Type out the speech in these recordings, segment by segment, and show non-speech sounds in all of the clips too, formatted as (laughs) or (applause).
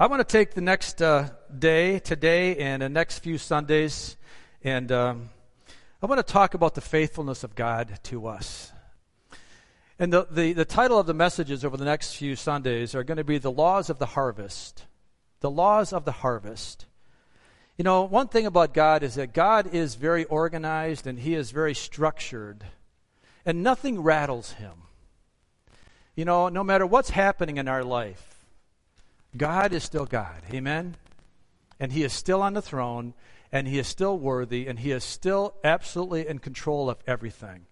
I want to take the next uh, day, today, and the next few Sundays, and um, I want to talk about the faithfulness of God to us. And the, the, the title of the messages over the next few Sundays are going to be The Laws of the Harvest. The Laws of the Harvest. You know, one thing about God is that God is very organized and He is very structured, and nothing rattles Him. You know, no matter what's happening in our life, God is still God. Amen? And He is still on the throne, and He is still worthy, and He is still absolutely in control of everything.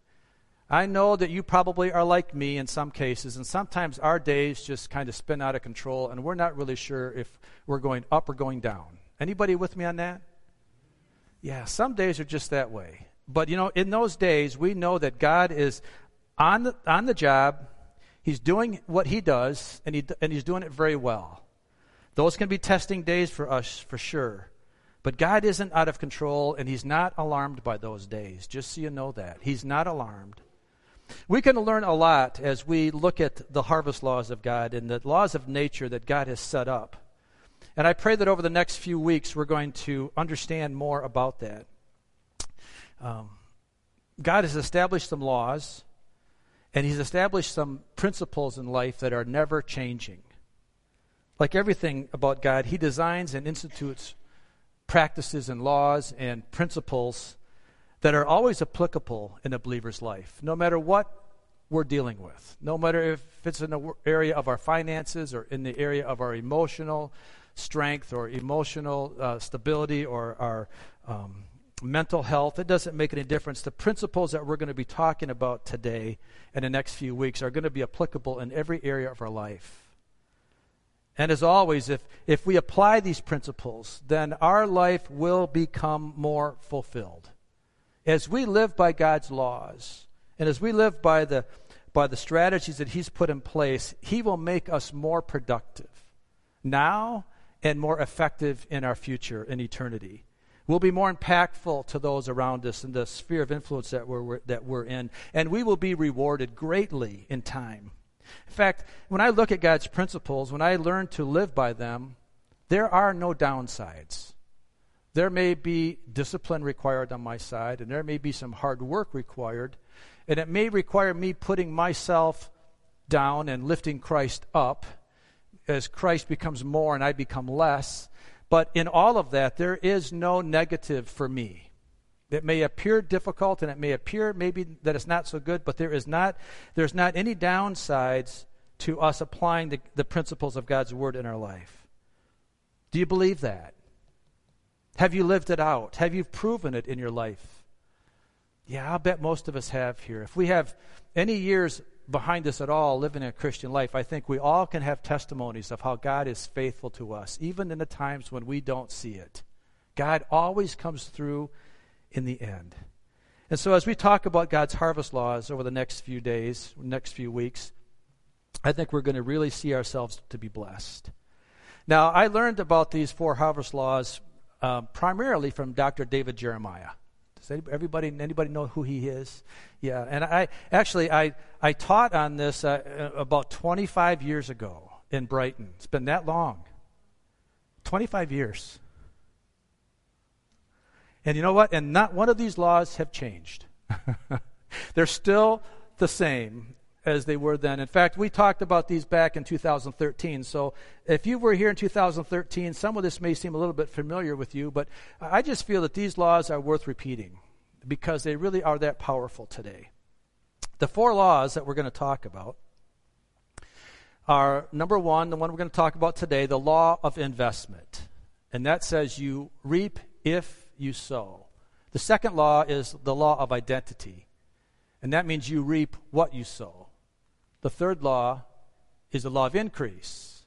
I know that you probably are like me in some cases, and sometimes our days just kind of spin out of control, and we're not really sure if we're going up or going down. Anybody with me on that? Yeah, some days are just that way. But you know, in those days, we know that God is on the, on the job. He's doing what He does, and, he, and He's doing it very well. Those can be testing days for us, for sure. But God isn't out of control, and He's not alarmed by those days, just so you know that. He's not alarmed. We can learn a lot as we look at the harvest laws of God and the laws of nature that God has set up. And I pray that over the next few weeks we're going to understand more about that. Um, God has established some laws, and He's established some principles in life that are never changing. Like everything about God, He designs and institutes practices and laws and principles that are always applicable in a believer's life, no matter what we're dealing with. No matter if it's in the area of our finances or in the area of our emotional strength or emotional uh, stability or our um, mental health, it doesn't make any difference. The principles that we're going to be talking about today and the next few weeks are going to be applicable in every area of our life. And as always, if, if we apply these principles, then our life will become more fulfilled. As we live by God's laws, and as we live by the, by the strategies that He's put in place, He will make us more productive now and more effective in our future, in eternity. We'll be more impactful to those around us in the sphere of influence that we're, that we're in, and we will be rewarded greatly in time. In fact, when I look at God's principles, when I learn to live by them, there are no downsides. There may be discipline required on my side, and there may be some hard work required, and it may require me putting myself down and lifting Christ up as Christ becomes more and I become less. But in all of that, there is no negative for me. It may appear difficult and it may appear maybe that it's not so good, but there is not, there's not any downsides to us applying the, the principles of God's Word in our life. Do you believe that? Have you lived it out? Have you proven it in your life? Yeah, I'll bet most of us have here. If we have any years behind us at all living a Christian life, I think we all can have testimonies of how God is faithful to us, even in the times when we don't see it. God always comes through in the end. And so, as we talk about God's harvest laws over the next few days, next few weeks, I think we're going to really see ourselves to be blessed. Now, I learned about these four harvest laws um, primarily from Dr. David Jeremiah. Does everybody anybody know who he is? Yeah, and I actually I I taught on this uh, about 25 years ago in Brighton. It's been that long. 25 years. And you know what? And not one of these laws have changed. (laughs) They're still the same as they were then. In fact, we talked about these back in 2013. So if you were here in 2013, some of this may seem a little bit familiar with you, but I just feel that these laws are worth repeating because they really are that powerful today. The four laws that we're going to talk about are number one, the one we're going to talk about today, the law of investment. And that says you reap if you sow. The second law is the law of identity, and that means you reap what you sow. The third law is the law of increase,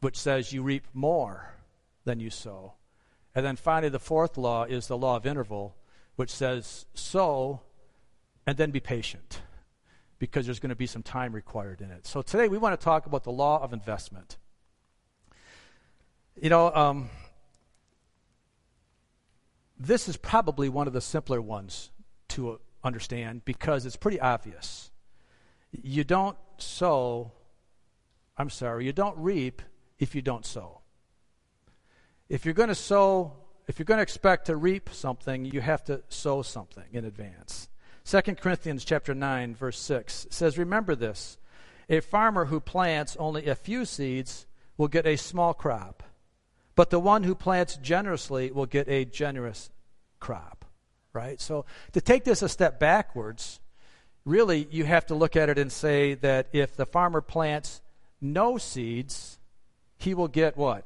which says you reap more than you sow. And then finally, the fourth law is the law of interval, which says sow and then be patient because there's going to be some time required in it. So today we want to talk about the law of investment. You know, um, this is probably one of the simpler ones to understand because it's pretty obvious. You don't sow, I'm sorry, you don't reap if you don't sow. if you're going to sow, if you're going to expect to reap something, you have to sow something in advance. 2 Corinthians chapter 9 verse 6 says, "Remember this: a farmer who plants only a few seeds will get a small crop, but the one who plants generously will get a generous crop." Right? So to take this a step backwards, really you have to look at it and say that if the farmer plants no seeds, he will get what?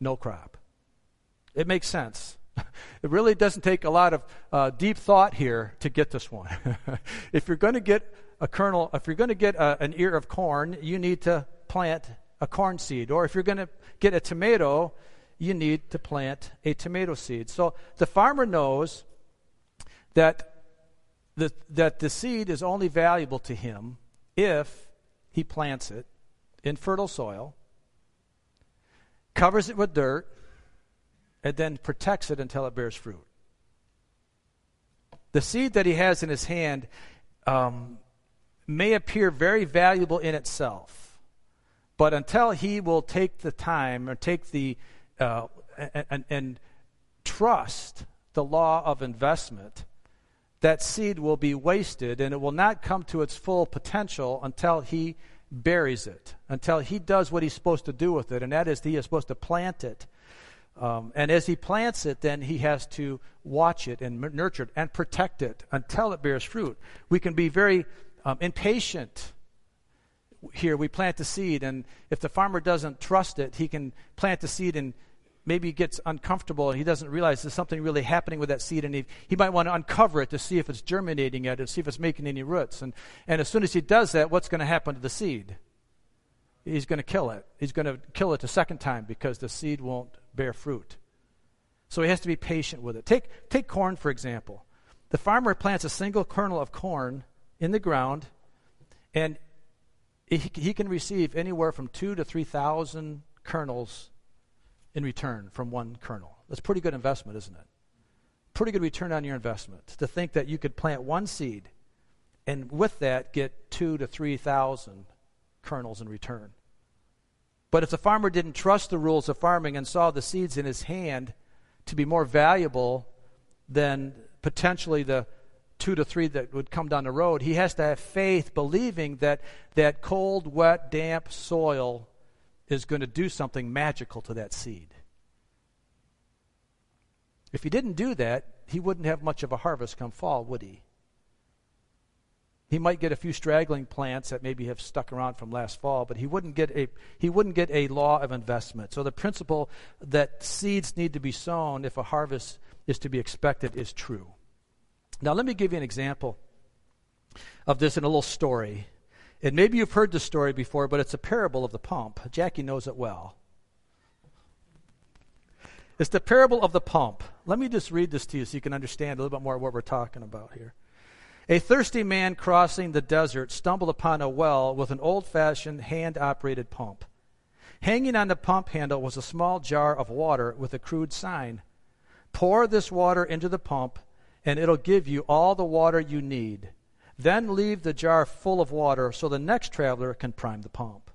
No crop. It makes sense. (laughs) It really doesn't take a lot of uh, deep thought here to get this one. (laughs) if you're going to get a kernel, if you're going to get a, an ear of corn, you need to plant a corn seed. Or if you're going to get a tomato, you need to plant a tomato seed. So the farmer knows that the, that the seed is only valuable to him if he plants it in fertile soil, covers it with dirt, and then protects it until it bears fruit. The seed that he has in his hand um, may appear very valuable in itself, but until he will take the time or take the uh, and, and trust the law of investment, that seed will be wasted and it will not come to its full potential until he buries it, until he does what he's supposed to do with it, and that is he is supposed to plant it. Um, and as he plants it, then he has to watch it and nurture it and protect it until it bears fruit. We can be very um, impatient here. We plant the seed, and if the farmer doesn't trust it, he can plant the seed and maybe gets uncomfortable and he doesn't realize there's something really happening with that seed and he, he might want to uncover it to see if it's germinating yet and see if it's making any roots. And, and as soon as he does that, what's going to happen to the seed? He's going to kill it. He's going to kill it a second time because the seed won't bear fruit. So he has to be patient with it. Take, take corn, for example. The farmer plants a single kernel of corn in the ground, and he, he can receive anywhere from two to 3,000 kernels in return from one kernel. That's pretty good investment, isn't it? Pretty good return on your investment to think that you could plant one seed and with that get two to 3,000 kernels in return. But if the farmer didn't trust the rules of farming and saw the seeds in his hand to be more valuable than potentially the two to three that would come down the road, he has to have faith, believing that that cold, wet, damp soil is going to do something magical to that seed. If he didn't do that, he wouldn't have much of a harvest come fall, would he? He might get a few straggling plants that maybe have stuck around from last fall, but he wouldn't get a he wouldn't get a law of investment. So the principle that seeds need to be sown if a harvest is to be expected is true. Now let me give you an example of this in a little story. And maybe you've heard this story before, but it's a parable of the pump. Jackie knows it well. It's the parable of the pump. Let me just read this to you so you can understand a little bit more what we're talking about here. A thirsty man crossing the desert stumbled upon a well with an old fashioned hand operated pump. Hanging on the pump handle was a small jar of water with a crude sign Pour this water into the pump, and it'll give you all the water you need. Then leave the jar full of water so the next traveler can prime the pump.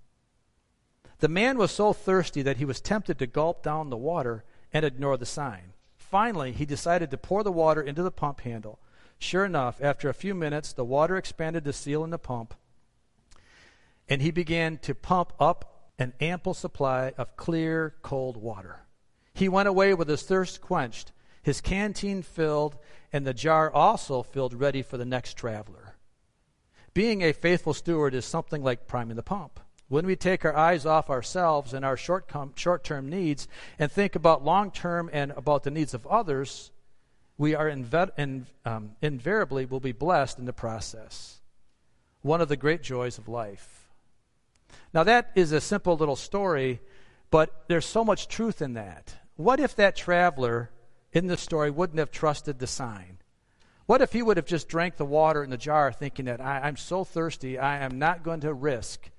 The man was so thirsty that he was tempted to gulp down the water and ignore the sign. Finally, he decided to pour the water into the pump handle. Sure enough, after a few minutes, the water expanded the seal in the pump, and he began to pump up an ample supply of clear, cold water. He went away with his thirst quenched, his canteen filled, and the jar also filled ready for the next traveler. Being a faithful steward is something like priming the pump. When we take our eyes off ourselves and our short term needs and think about long term and about the needs of others, we are inve- in, um, invariably will be blessed in the process. One of the great joys of life. Now, that is a simple little story, but there's so much truth in that. What if that traveler in the story wouldn't have trusted the sign? What if he would have just drank the water in the jar thinking that I, am so thirsty, I am not going to risk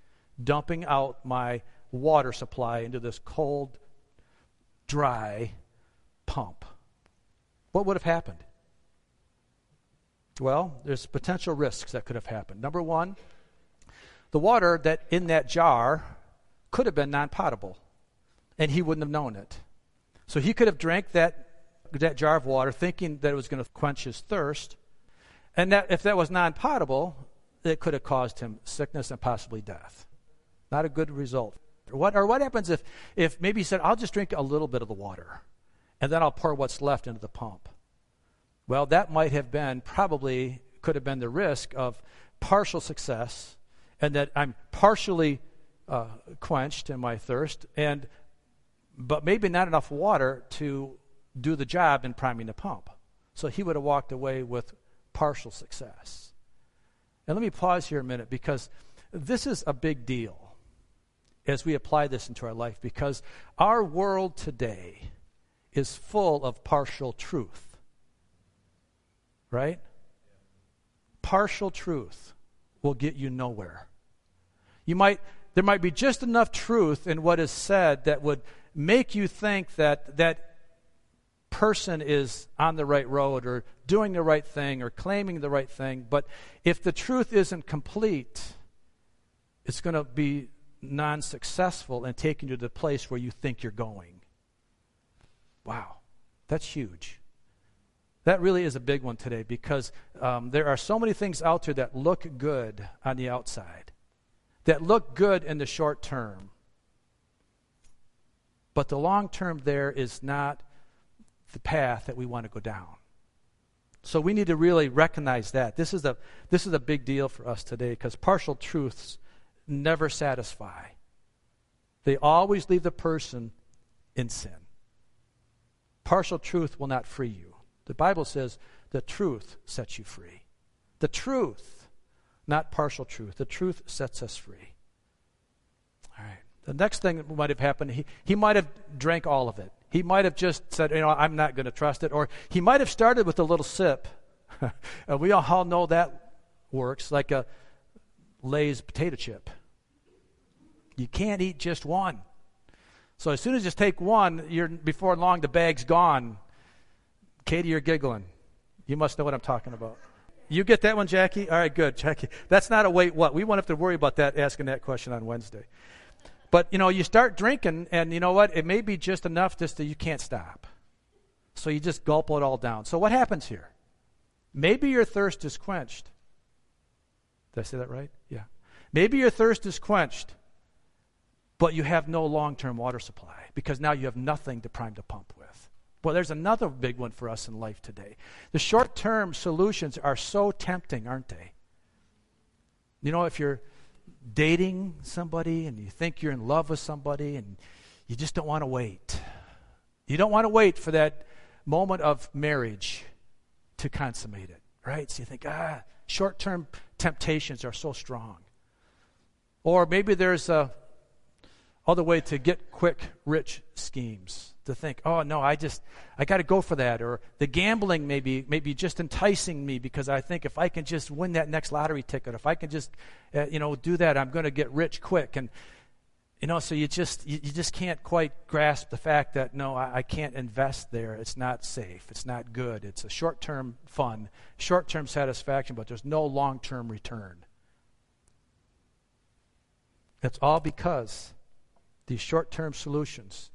dumping out my water supply into this cold, dry pump? What would have happened? Well, there's potential risks that could have happened. Number one, the water that in that jar could have been non potable, and he wouldn't have known it. So he could have drank that, that jar of water thinking that it was going to quench his thirst. And that, if that was non potable, it could have caused him sickness and possibly death. Not a good result. Or what, or what happens if, if maybe he said, I'll just drink a little bit of the water and then I'll pour what's left into the pump? Well, that might have been, probably could have been the risk of partial success and that I'm partially uh, quenched in my thirst, and but maybe not enough water to do the job in priming the pump. So he would have walked away with partial success. And let me pause here a minute because this is a big deal as we apply this into our life because our world today is full of partial truth. Right? Partial truth will get you nowhere. You might there might be just enough truth in what is said that would make you think that that person is on the right road or doing the right thing or claiming the right thing. But if the truth isn't complete, it's going to be non successful in taking you to the place where you think you're going. Wow, that's huge. That really is a big one today because um, there are so many things out there that look good on the outside that look good in the short term. But the long term there is not the path that we want to go down. So we need to really recognize that. This is a, this is a big deal for us today because partial truths never satisfy. They always leave the person in sin. Partial truth will not free you. The Bible says the truth sets you free. The truth not partial truth. The truth sets us free. All right. The next thing that might have happened, he, he might have drank all of it. He might have just said, you know, I'm not going to trust it. Or he might have started with a little sip. (laughs) we all know that works, like a Lay's potato chip. You can't eat just one. So as soon as you take one, you're, before long the bag's gone. Katie, you're giggling. You must know what I'm talking about. You get that one, Jackie? All right, good, Jackie. That's not a wait what. We won't have to worry about that asking that question on Wednesday. But you know, you start drinking, and you know what? It may be just enough just that you can't stop. So you just gulp it all down. So what happens here? Maybe your thirst is quenched. Did I say that right? Yeah. Maybe your thirst is quenched, but you have no long term water supply because now you have nothing to prime the pump with. Well, there's another big one for us in life today. The short term solutions are so tempting, aren't they? You know, if you're dating somebody and you think you're in love with somebody and you just don't want to wait. You don't want to wait for that moment of marriage to consummate it, right? So you think, ah, short term temptations are so strong. Or maybe there's a other way to get quick rich schemes to think, oh no, I just I got to go for that, or the gambling maybe maybe just enticing me because I think if I can just win that next lottery ticket, if I can just uh, you know do that, I'm going to get rich quick, and you know, so you just you, you, just can't quite grasp the fact that no, I, I can't invest there. It's not safe. It's not good. It's a short-term fun, short-term satisfaction, but there's no long-term return. It's all because these short-term solutions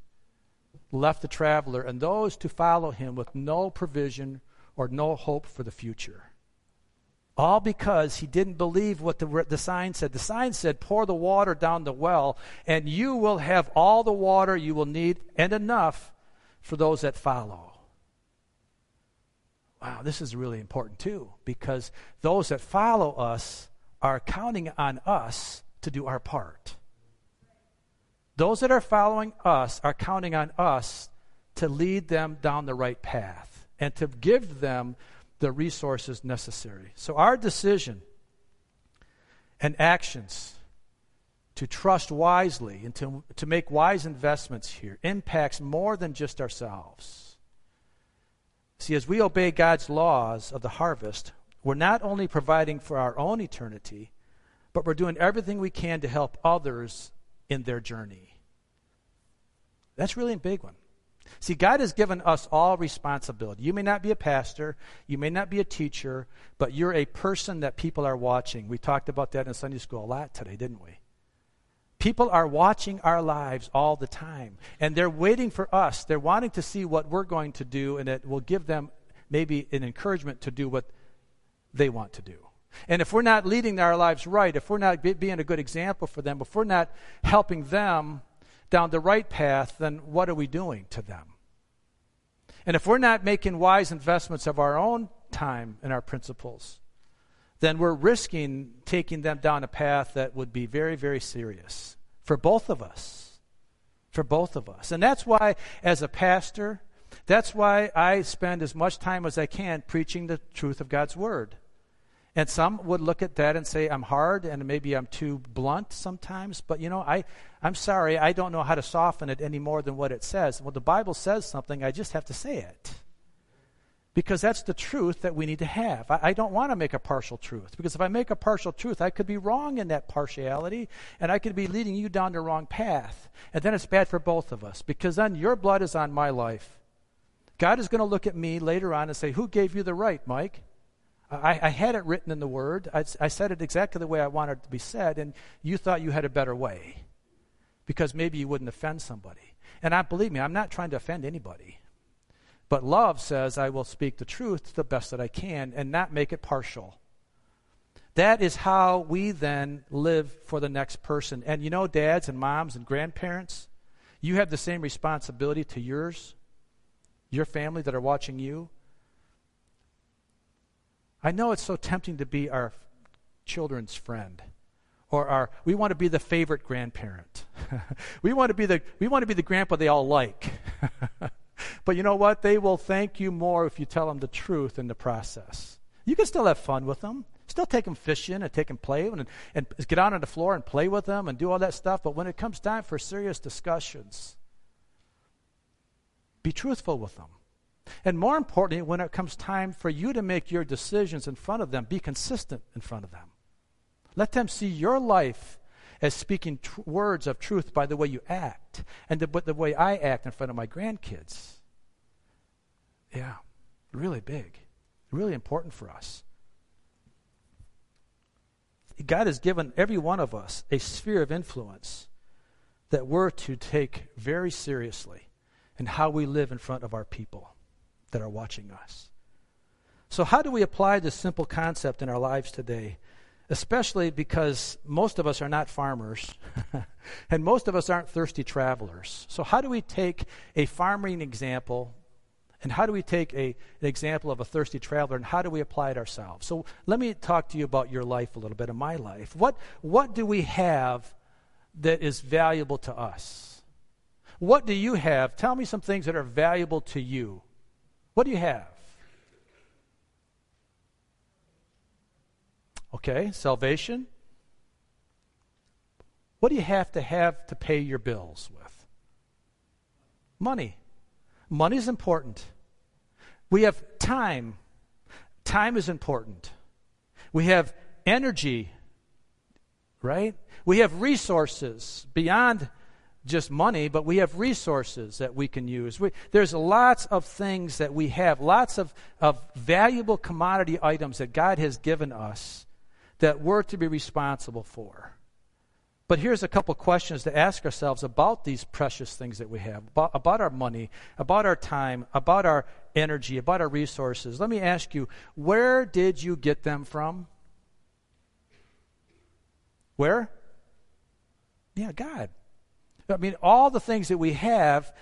left the traveler and those to follow him with no provision or no hope for the future. All because he didn't believe what the, the sign said. The sign said, Pour the water down the well, and you will have all the water you will need and enough for those that follow. Wow, this is really important too, because those that follow us are counting on us to do our part. Those that are following us are counting on us to lead them down the right path and to give them the resources necessary. So, our decision and actions to trust wisely and to, to make wise investments here impacts more than just ourselves. See, as we obey God's laws of the harvest, we're not only providing for our own eternity, but we're doing everything we can to help others in their journey. That's really a big one. See, God has given us all responsibility. You may not be a pastor, you may not be a teacher, but you're a person that people are watching. We talked about that in Sunday school a lot today, didn't we? People are watching our lives all the time, and they're waiting for us. They're wanting to see what we're going to do, and it will give them maybe an encouragement to do what they want to do. And if we're not leading our lives right, if we're not be, being a good example for them, if we're not helping them down the right path, then what are we doing to them? And if we're not making wise investments of our own time and our principles, then we're risking taking them down a path that would be very, very serious for both of us. For both of us. And that's why, as a pastor, that's why I spend as much time as I can preaching the truth of God's Word. And some would look at that and say, I'm hard and maybe I'm too blunt sometimes, but you know, I, I'm sorry, I don't know how to soften it any more than what it says. Well, the Bible says something, I just have to say it. Because that's the truth that we need to have. I, I don't want to make a partial truth, because if I make a partial truth, I could be wrong in that partiality, and I could be leading you down the wrong path. And then it's bad for both of us, because then your blood is on my life. God is going to look at me later on and say, Who gave you the right, Mike? I, I, had it written in the Word. I, I, said it exactly the way I wanted it to be said, and you thought you had a better way because maybe you wouldn't offend somebody. And I believe me, I'm not trying to offend anybody. But love says I will speak the truth the best that I can and not make it partial. That is how we then live for the next person. And you know, dads and moms and grandparents, you have the same responsibility to yours, your family that are watching you. I know it's so tempting to be our children's friend or our we want to be the favorite grandparent. (laughs) we want to be the we want to be the grandpa they all like. (laughs) but you know what? They will thank you more if you tell them the truth in the process. You can still have fun with them. Still take them fishing and take them play and, and get out on the floor and play with them and do all that stuff. But when it comes time for serious discussions, be truthful with them. And more importantly, when it comes time for you to make your decisions in front of them, be consistent in front of them. Let them see your life as speaking tr- words of truth by the way you act and the, the way I act in front of my grandkids. Yeah, really big, really important for us. God has given every one of us a sphere of influence that we're to take very seriously in how we live in front of our people that are watching us. So, how do we apply this simple concept in our lives today? Especially because most of us are not farmers, (laughs) and most of us aren't thirsty travelers. So, how do we take a farming example, and how do we take a, an example of a thirsty traveler, and how do we apply it ourselves? So, let me talk to you about your life a little bit, of my life. What, what do we have that is valuable to us? What do you have? Tell me some things that are valuable to you. What do you have? Okay, salvation. What do you have to have to pay your bills with? Money. Money is important. We have time. Time is important. We have energy, right? We have resources beyond just money, but we have resources that we can use. We, there's lots of things that we have, lots of, of valuable commodity items that God has given us that we're to be responsible for. But here's a couple questions to ask ourselves about these precious things that we have, about, about our money, about our time, about our energy, about our resources. Let me ask you, where did you get them from? Where? Yeah, God. I mean, all the things that we have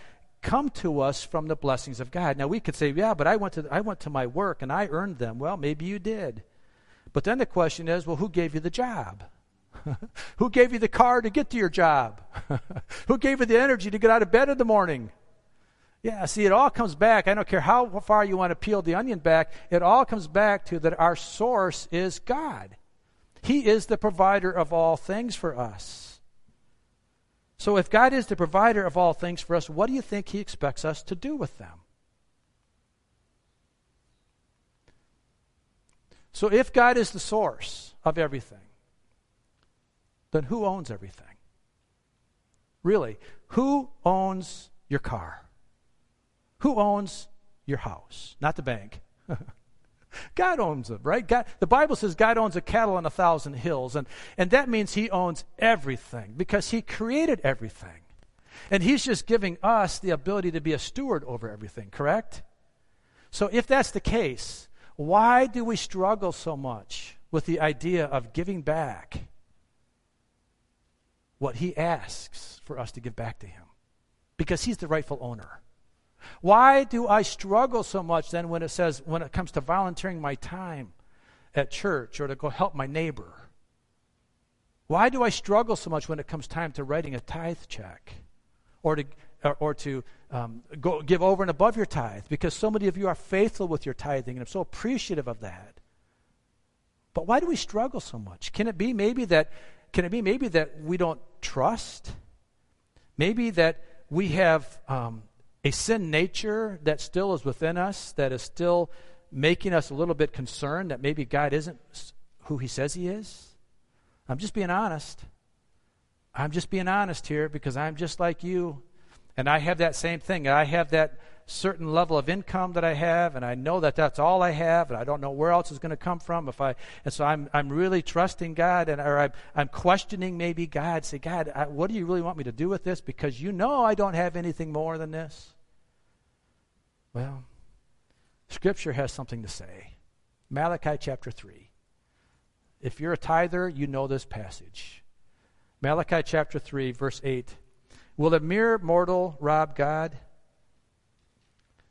come to us from the blessings of God. Now we could say, yeah, but I went to I went to my work and I earned them. Well, maybe you did. But then the question is, well, who gave you the job? (laughs) who gave you the car to get to your job? (laughs) who gave you the energy to get out of bed in the morning? Yeah, see, it all comes back. I don't care how far you want to peel the onion back, it all comes back to that our source is God. He is the provider of all things for us. So, if God is the provider of all things for us, what do you think He expects us to do with them? So, if God is the source of everything, then who owns everything? Really, who owns your car? Who owns your house? Not the bank. (laughs) God owns them, right? God, the Bible says God owns a cattle on a thousand hills, and, and that means He owns everything because He created everything. And He's just giving us the ability to be a steward over everything, correct? So if that's the case, why do we struggle so much with the idea of giving back what He asks for us to give back to Him? Because He's the rightful owner. Why do I struggle so much then when it says, when it comes to volunteering my time at church or to go help my neighbor? Why do I struggle so much when it comes time to writing a tithe check or to, or, or to um, go, give over and above your tithe? Because so many of you are faithful with your tithing, and I'm so appreciative of that. But why do we struggle so much? Can it be maybe that, can it be maybe that we don't trust? Maybe that we have um, a sin nature that still is within us, that is still making us a little bit concerned that maybe God isn't who He says He is? I'm just being honest. I'm just being honest here because I'm just like you. And I have that same thing. I have that certain level of income that I have, and I know that that's all I have, and I don't know where else is going to come from. If I, and so I'm, I'm really trusting God, and or I'm, I'm questioning maybe God. Say, God, I, what do you really want me to do with this? Because you know I don't have anything more than this. Well, Scripture has something to say. Malachi chapter 3. If you're a tither, you know this passage. Malachi chapter 3, verse 8. Will a mere mortal rob God?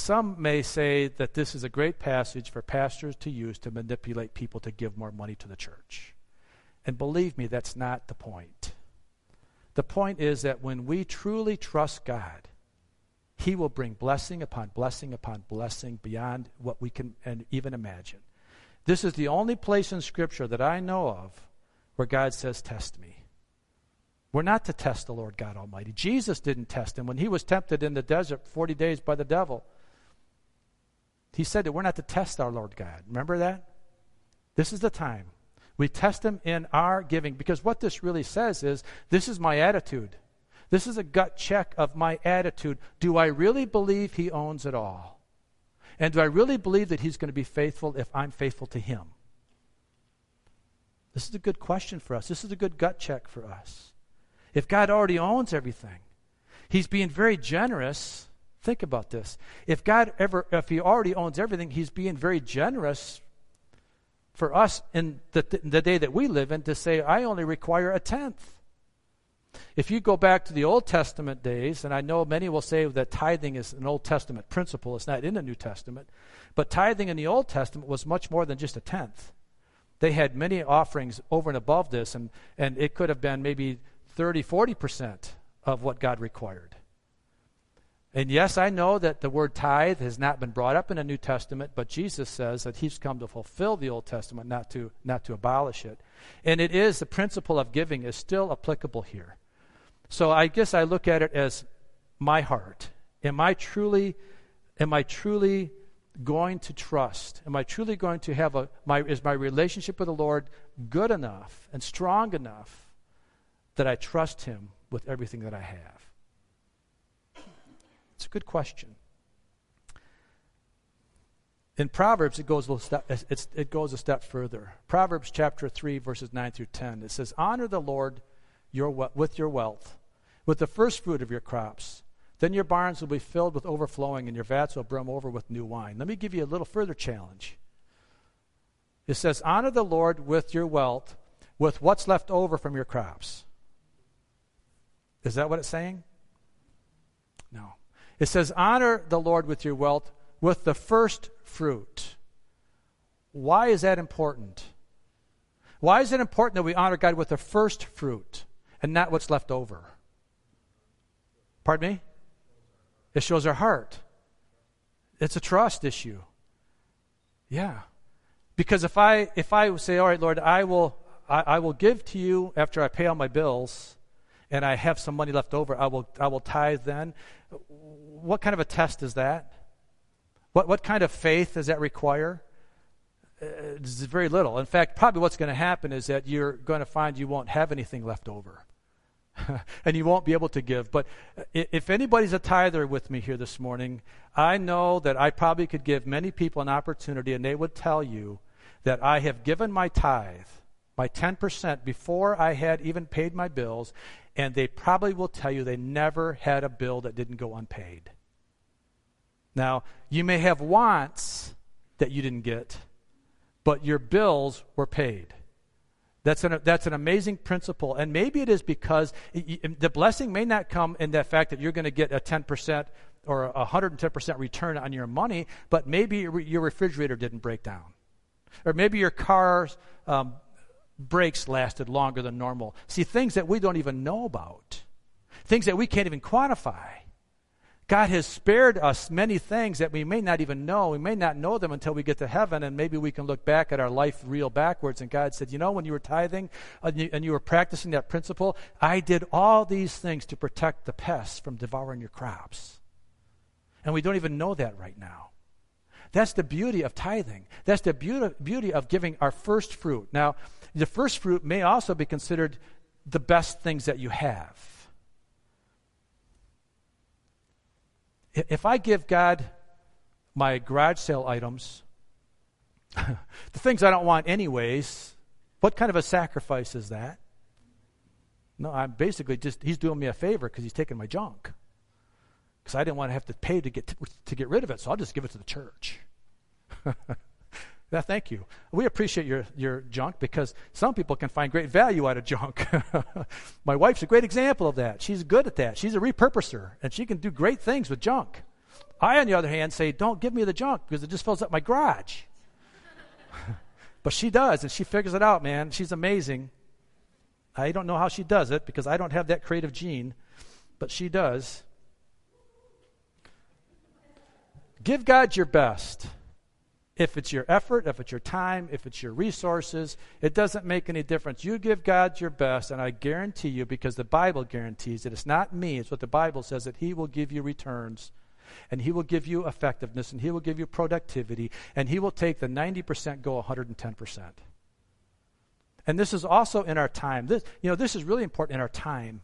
some may say that this is a great passage for pastors to use to manipulate people to give more money to the church. And believe me, that's not the point. The point is that when we truly trust God, he will bring blessing upon blessing upon blessing beyond what we can even imagine. This is the only place in Scripture that I know of where God says, Test me. We're not to test the Lord God Almighty. Jesus didn't test him. When he was tempted in the desert 40 days by the devil, he said that we're not to test our Lord God. Remember that? This is the time. We test him in our giving because what this really says is this is my attitude. This is a gut check of my attitude. Do I really believe He owns it all? And do I really believe that He's going to be faithful if I'm faithful to Him? This is a good question for us. This is a good gut check for us. If God already owns everything, He's being very generous. Think about this. If God ever, if He already owns everything, He's being very generous for us in the, the day that we live in to say, I only require a tenth. If you go back to the Old Testament days, and I know many will say that tithing is an Old Testament principle, it's not in the New Testament, but tithing in the Old Testament was much more than just a tenth. They had many offerings over and above this, and, and it could have been maybe 30, 40% of what God required. And yes, I know that the word tithe has not been brought up in the New Testament, but Jesus says that he's come to fulfill the Old Testament, not to, not to abolish it. And it is the principle of giving is still applicable here. So I guess I look at it as my heart. Am I truly am I truly going to trust? Am I truly going to have a my is my relationship with the Lord good enough and strong enough that I trust him with everything that I have? It's a good question. In Proverbs, it goes, a step, it goes a step further. Proverbs chapter 3, verses 9 through 10. It says, Honor the Lord your, with your wealth with the first fruit of your crops. Then your barns will be filled with overflowing, and your vats will brim over with new wine. Let me give you a little further challenge. It says, Honor the Lord with your wealth, with what's left over from your crops. Is that what it's saying? It says, Honor the Lord with your wealth, with the first fruit. Why is that important? Why is it important that we honor God with the first fruit and not what's left over? Pardon me? It shows our heart. It's a trust issue. Yeah. Because if I if I say, all right, Lord, I will I, I will give to you after I pay all my bills and I have some money left over, I will, I will tithe then. What kind of a test is that? What, what kind of faith does that require? Uh, it's very little. In fact, probably what's going to happen is that you're going to find you won't have anything left over. (laughs) and you won't be able to give. But if anybody's a tither with me here this morning, I know that I probably could give many people an opportunity, and they would tell you that I have given my tithe, my 10%, before I had even paid my bills, and they probably will tell you they never had a bill that didn't go unpaid. Now, you may have wants that you didn't get, but your bills were paid. That's an, that's an amazing principle. And maybe it is because it, the blessing may not come in the fact that you're going to get a 10% or a 110% return on your money, but maybe your refrigerator didn't break down. Or maybe your car's um, brakes lasted longer than normal. See, things that we don't even know about, things that we can't even quantify. God has spared us many things that we may not even know. We may not know them until we get to heaven, and maybe we can look back at our life real backwards. And God said, You know, when you were tithing uh, and you, and you were practicing that principle, I did all these things to protect the pests from devouring your crops. And we don't even know that right now. That's the beauty of tithing. That's the beauty, of giving our first fruit. Now, the first fruit may also be considered the best things that you have. If I give God my garage sale items, (laughs) the things I don't want anyways, what kind of a sacrifice is that? No, I'm basically just, he's doing me a favor because he's taking my junk. Because I didn't want to have to pay to get, to, to get rid of it, so I'll just give it to the church. (laughs) Yeah, thank you. We appreciate your, your junk because some people can find great value out of junk. (laughs) My wife's a great example of that. She's good at that. She's a repurposer, and she can do great things with junk. I, on the other hand, say, don't give me the junk because it just fills up my garage. (laughs) but she does, and she figures it out, man. She's amazing. I don't know how she does it because I don't have that creative gene, but she does. Give God your best. If it's your effort, if it's your time, if it's your resources, it doesn't make any difference. You give God your best, and I guarantee you, because the Bible guarantees it, it's not me, it's what the Bible says, that He will give you returns, and He will give you effectiveness, and He will give you productivity, and He will take the 90% go 110%. And this is also in our time. This, you know, this is really important in our time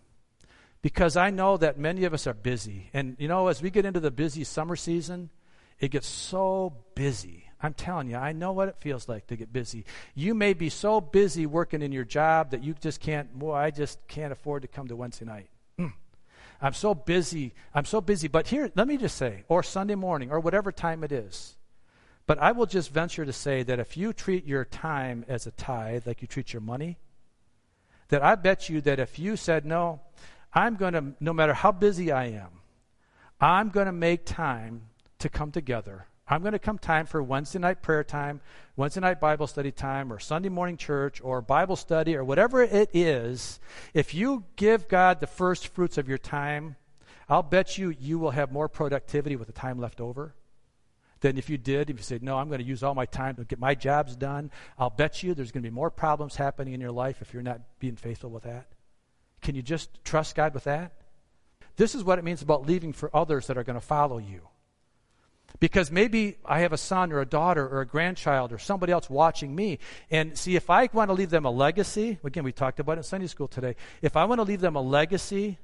because I know that many of us are busy. And, you know, as we get into the busy summer season, it gets so busy. I'm telling you, I know what it feels like to get busy. You may be so busy working in your job that you just can't, boy, I just can't afford to come to Wednesday night. Mm. I'm so busy. I'm so busy. But here, let me just say, or Sunday morning, or whatever time it is. But I will just venture to say that if you treat your time as a tithe, like you treat your money, that I bet you that if you said, no, I'm going to, no matter how busy I am, I'm going to make time to come together I'm going to come time for Wednesday night prayer time, Wednesday night Bible study time, or Sunday morning church, or Bible study, or whatever it is. If you give God the first fruits of your time, I'll bet you you will have more productivity with the time left over than if you did. If you said, No, I'm going to use all my time to get my jobs done, I'll bet you there's going to be more problems happening in your life if you're not being faithful with that. Can you just trust God with that? This is what it means about leaving for others that are going to follow you. Because maybe I have a son or a daughter or a grandchild or somebody else watching me. And see, if I want to leave them a legacy, again, we talked about it in Sunday school today. If I want to leave them a legacy,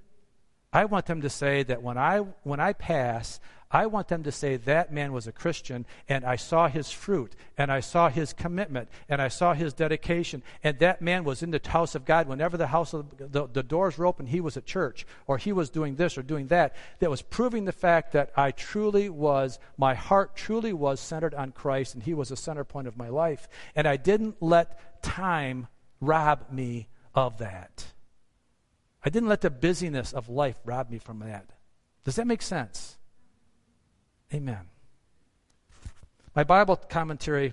I want them to say that when I, when I pass, I want them to say that man was a Christian and I saw his fruit and I saw his commitment and I saw his dedication and that man was in the house of God whenever the house of the, the doors were open he was at church or he was doing this or doing that that was proving the fact that I truly was my heart truly was centered on Christ and he was the center point of my life and I didn't let time rob me of that. I didn't let the busyness of life rob me from that. Does that make sense? Amen. My Bible commentary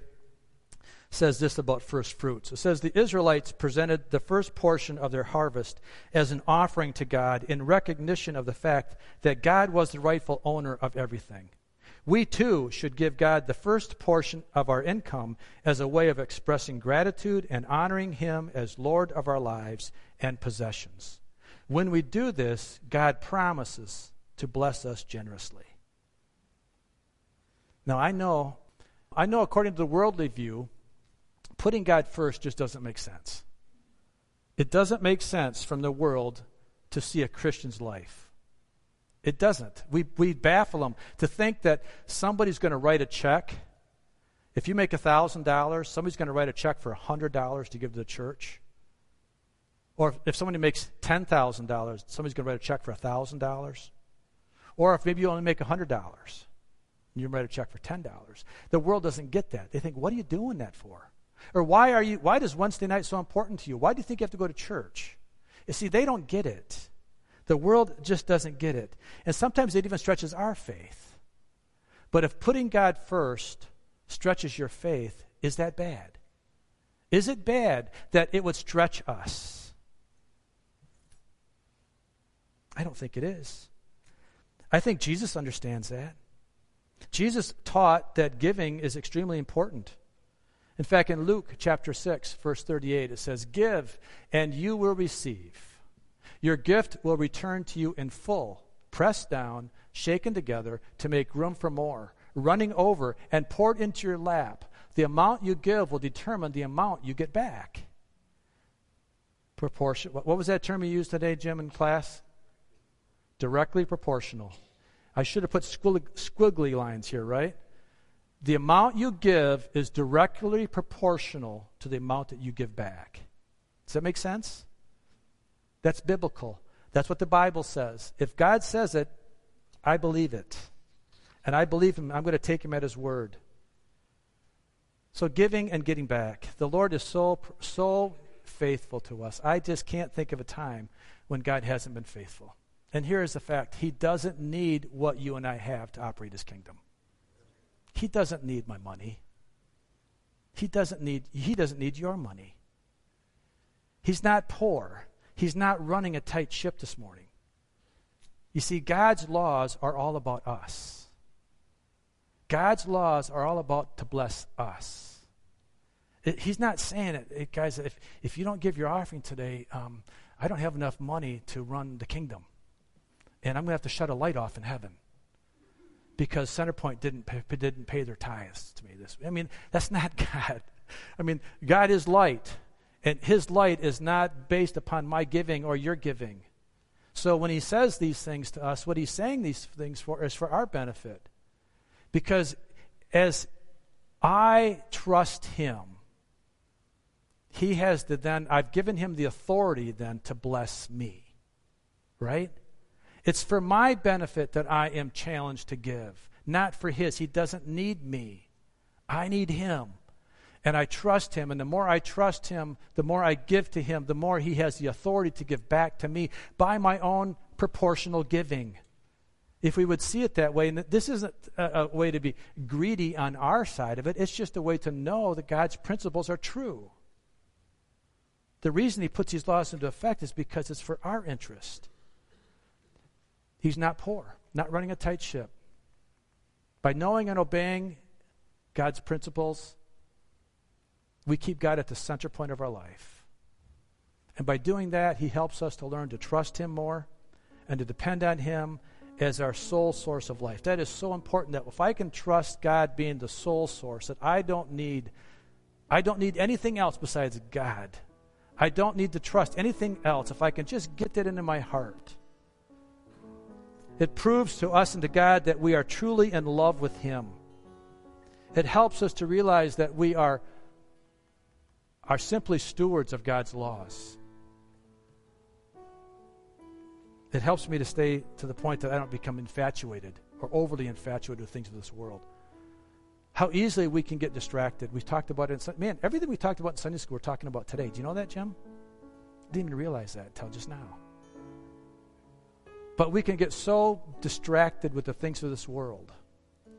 says this about first fruits. It says the Israelites presented the first portion of their harvest as an offering to God in recognition of the fact that God was the rightful owner of everything. We too should give God the first portion of our income as a way of expressing gratitude and honoring Him as Lord of our lives and possessions. When we do this, God promises to bless us generously. Now, I know, I know according to the worldly view, putting God first just doesn't make sense. It doesn't make sense from the world to see a Christian's life. It doesn't. We, we baffle them to think that somebody's going to write a check. If you make $1,000, somebody's going to write a check for $100 to give to the church. Or if somebody makes $10,000, somebody's going to write a check for $1,000. Or if maybe you only make $100 and you write a check for $10. The world doesn't get that. They think, what are you doing that for? Or why are you why does Wednesday night so important to you? Why do you think you have to go to church? You see, they don't get it. The world just doesn't get it. And sometimes it even stretches our faith. But if putting God first stretches your faith, is that bad? Is it bad that it would stretch us? I don't think it is. I think Jesus understands that. Jesus taught that giving is extremely important. In fact, in Luke chapter 6, verse 38, it says, Give, and you will receive. Your gift will return to you in full, pressed down, shaken together to make room for more, running over, and poured into your lap. The amount you give will determine the amount you get back. Proportion. What was that term you used today, Jim, in class? directly proportional. I should have put squiggly lines here, right? The amount you give is directly proportional to the amount that you give back. Does that make sense? That's biblical. That's what the Bible says. If God says it, I believe it. And I believe him. I'm going to take him at his word. So giving and getting back. The Lord is so so faithful to us. I just can't think of a time when God hasn't been faithful. And here is the fact He doesn't need what you and I have to operate His kingdom. He doesn't need my money. He doesn't need, he doesn't need your money. He's not poor. He's not running a tight ship this morning. You see, God's laws are all about us. God's laws are all about to bless us. It, he's not saying it, it, guys, if, if you don't give your offering today, um, I don't have enough money to run the kingdom and I'm going to have to shut a light off in heaven because Centerpoint didn't pay, didn't pay their tithes to me. This, I mean, that's not (laughs) God. I mean, God is light, and His light is not based upon my giving or your giving. So when He says these things to us, what He's saying these things for is for our benefit, because as I trust Him, He has the then I've given Him the authority then to bless me, right? It's for my benefit that I am challenged to give, not for his. He doesn't need me. I need him. And I trust him. And the more I trust him, the more I give to him, the more he has the authority to give back to me by my own proportional giving. If we would see it that way, and this isn't a, a way to be greedy on our side of it, it's just a way to know that God's principles are true. The reason he puts these laws into effect is because it's for our interest. He's not poor, not running a tight ship. By knowing and obeying God's principles, we keep God at the center point of our life. And by doing that, He helps us to learn to trust Him more and to depend on Him as our sole source of life. That is so important that if I can trust God being the sole source, that I don't need I don't need anything else besides God. I don't need to trust anything else if I can just get that into my heart. It proves to us and to God that we are truly in love with Him. It helps us to realize that we are, are simply stewards of God's laws. It helps me to stay to the point that I don't become infatuated or overly infatuated with things of this world. How easily we can get distracted. We talked about it in man, everything we talked about in Sunday school we're talking about today. Do you know that, Jim? Didn't even realize that until just now. But we can get so distracted with the things of this world,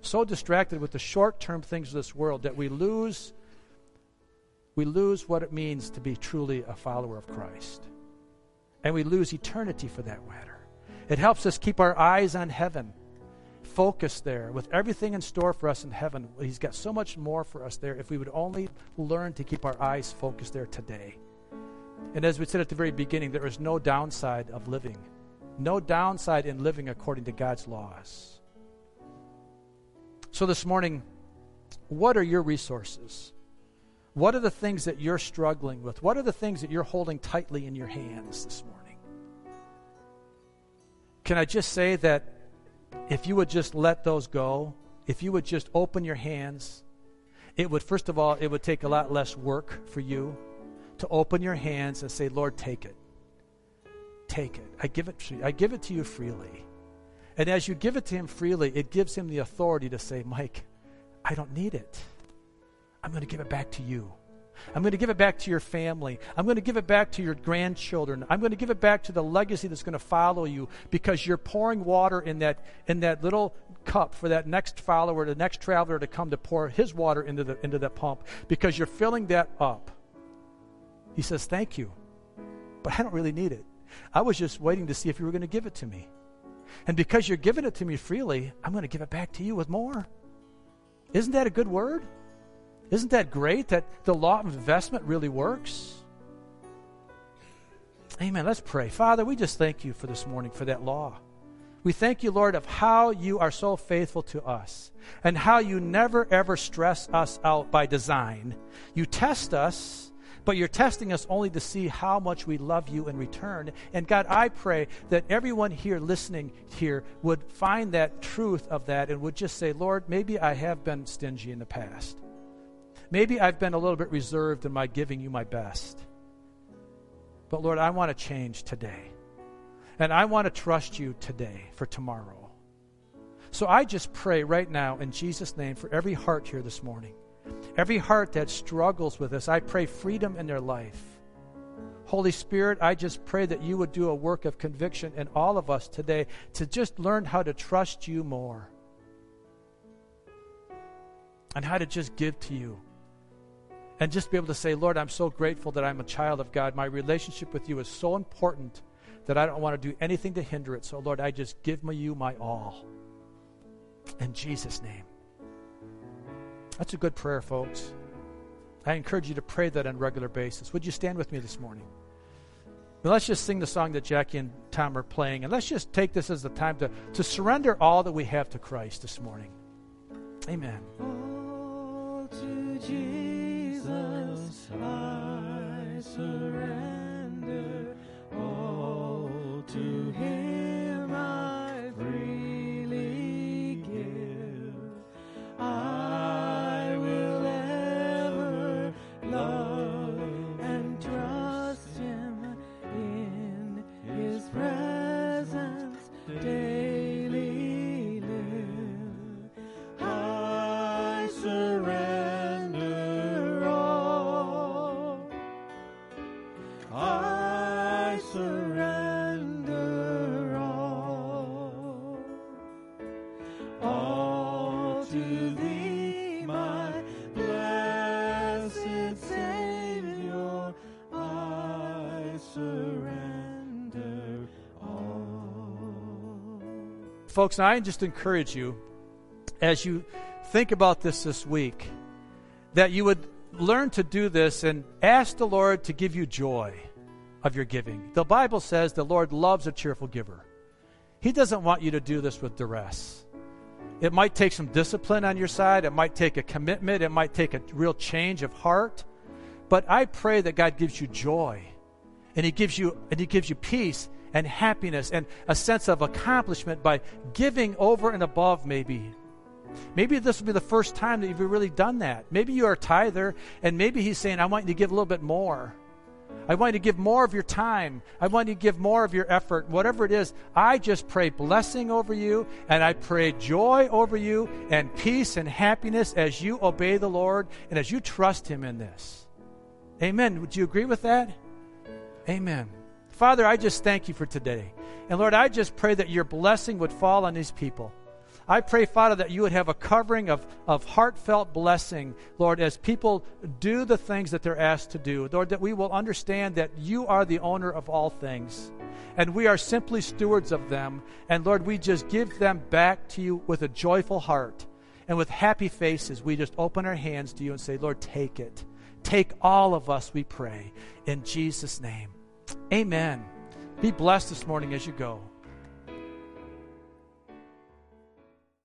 so distracted with the short term things of this world that we lose we lose what it means to be truly a follower of Christ. And we lose eternity for that matter. It helps us keep our eyes on heaven. focused there with everything in store for us in heaven. He's got so much more for us there if we would only learn to keep our eyes focused there today. And as we said at the very beginning, there is no downside of living, no downside in living according to God's laws. So this morning, what are your resources? What are the things that you're struggling with? What are the things that you're holding tightly in your hands this morning? Can I just say that if you would just let those go, if you would just open your hands, it would, first of all, it would take a lot less work for you to open your hands and say, Lord, take it. Take it. I give it to you. I give it to you freely. And as you give it to him freely, it gives him the authority to say, Mike, I don't need it. I'm going to give it back to you. I'm going to give it back to your family. I'm going to give it back to your grandchildren. I'm going to give it back to the legacy that's going to follow you because you're pouring water in that in that little cup for that next follower, the next traveler to come to pour his water into the into that pump because you're filling that up. He says, "Thank you." But I don't really need it. I was just waiting to see if you were going to give it to me. And because you're giving it to me freely, I'm going to give it back to you with more. Isn't that a good word? Isn't that great that the law of investment really works? Amen. Let's pray. Father, we just thank you for this morning for that law. We thank you, Lord, of how you are so faithful to us and how you never ever stress us out by design. You test us, but you're testing us only to see how much we love you in return. And God, I pray that everyone here listening here would find that truth of that and would just say, Lord, maybe I have been stingy in the past. Maybe I've been a little bit reserved in my giving you my best. But Lord, I want to change today. And I want to trust you today for tomorrow. So I just pray right now in Jesus' name for every heart here this morning, every heart that struggles with this, I pray freedom in their life. Holy Spirit, I just pray that you would do a work of conviction in all of us today to just learn how to trust you more and how to just give to you and just be able to say, Lord, I'm so grateful that I'm a child of God. My relationship with you is so important that I don't want to do anything to hinder it. So, Lord, I just give you my all. In Jesus' name. That's a good prayer, folks. I encourage you to pray that on a regular basis. Would you stand with me this morning? Let's just sing the song that Jackie and Tom are playing, and let's just take this as the time to, to surrender all that we have to Christ this morning. Amen. I surrender all to Him. Folks, I just encourage you as you think about this this week that you would learn to do this and ask the Lord to give you joy of your giving. The Bible says the Lord loves a cheerful giver. He doesn't want you to do this with duress. It might take some discipline on your side, it might take a commitment, it might take a real change of heart. But I pray that God gives you joy and he gives you and he gives you peace and happiness and a sense of accomplishment by giving over and above maybe Maybe this will be the first time that you've really done that. Maybe you're a tither, and maybe he's saying, I want you to give a little bit more. I want you to give more of your time. I want you to give more of your effort. Whatever it is, I just pray blessing over you, and I pray joy over you, and peace and happiness as you obey the Lord and as you trust Him in this. Amen. Would you agree with that? Amen. Father, I just thank you for today. And Lord, I just pray that your blessing would fall on these people. I pray, Father, that you would have a covering of, of heartfelt blessing, Lord, as people do the things that they're asked to do. Lord, that we will understand that you are the owner of all things, and we are simply stewards of them. And Lord, we just give them back to you with a joyful heart. And with happy faces, we just open our hands to you and say, Lord, take it. Take all of us, we pray. In Jesus' name. Amen. Be blessed this morning as you go.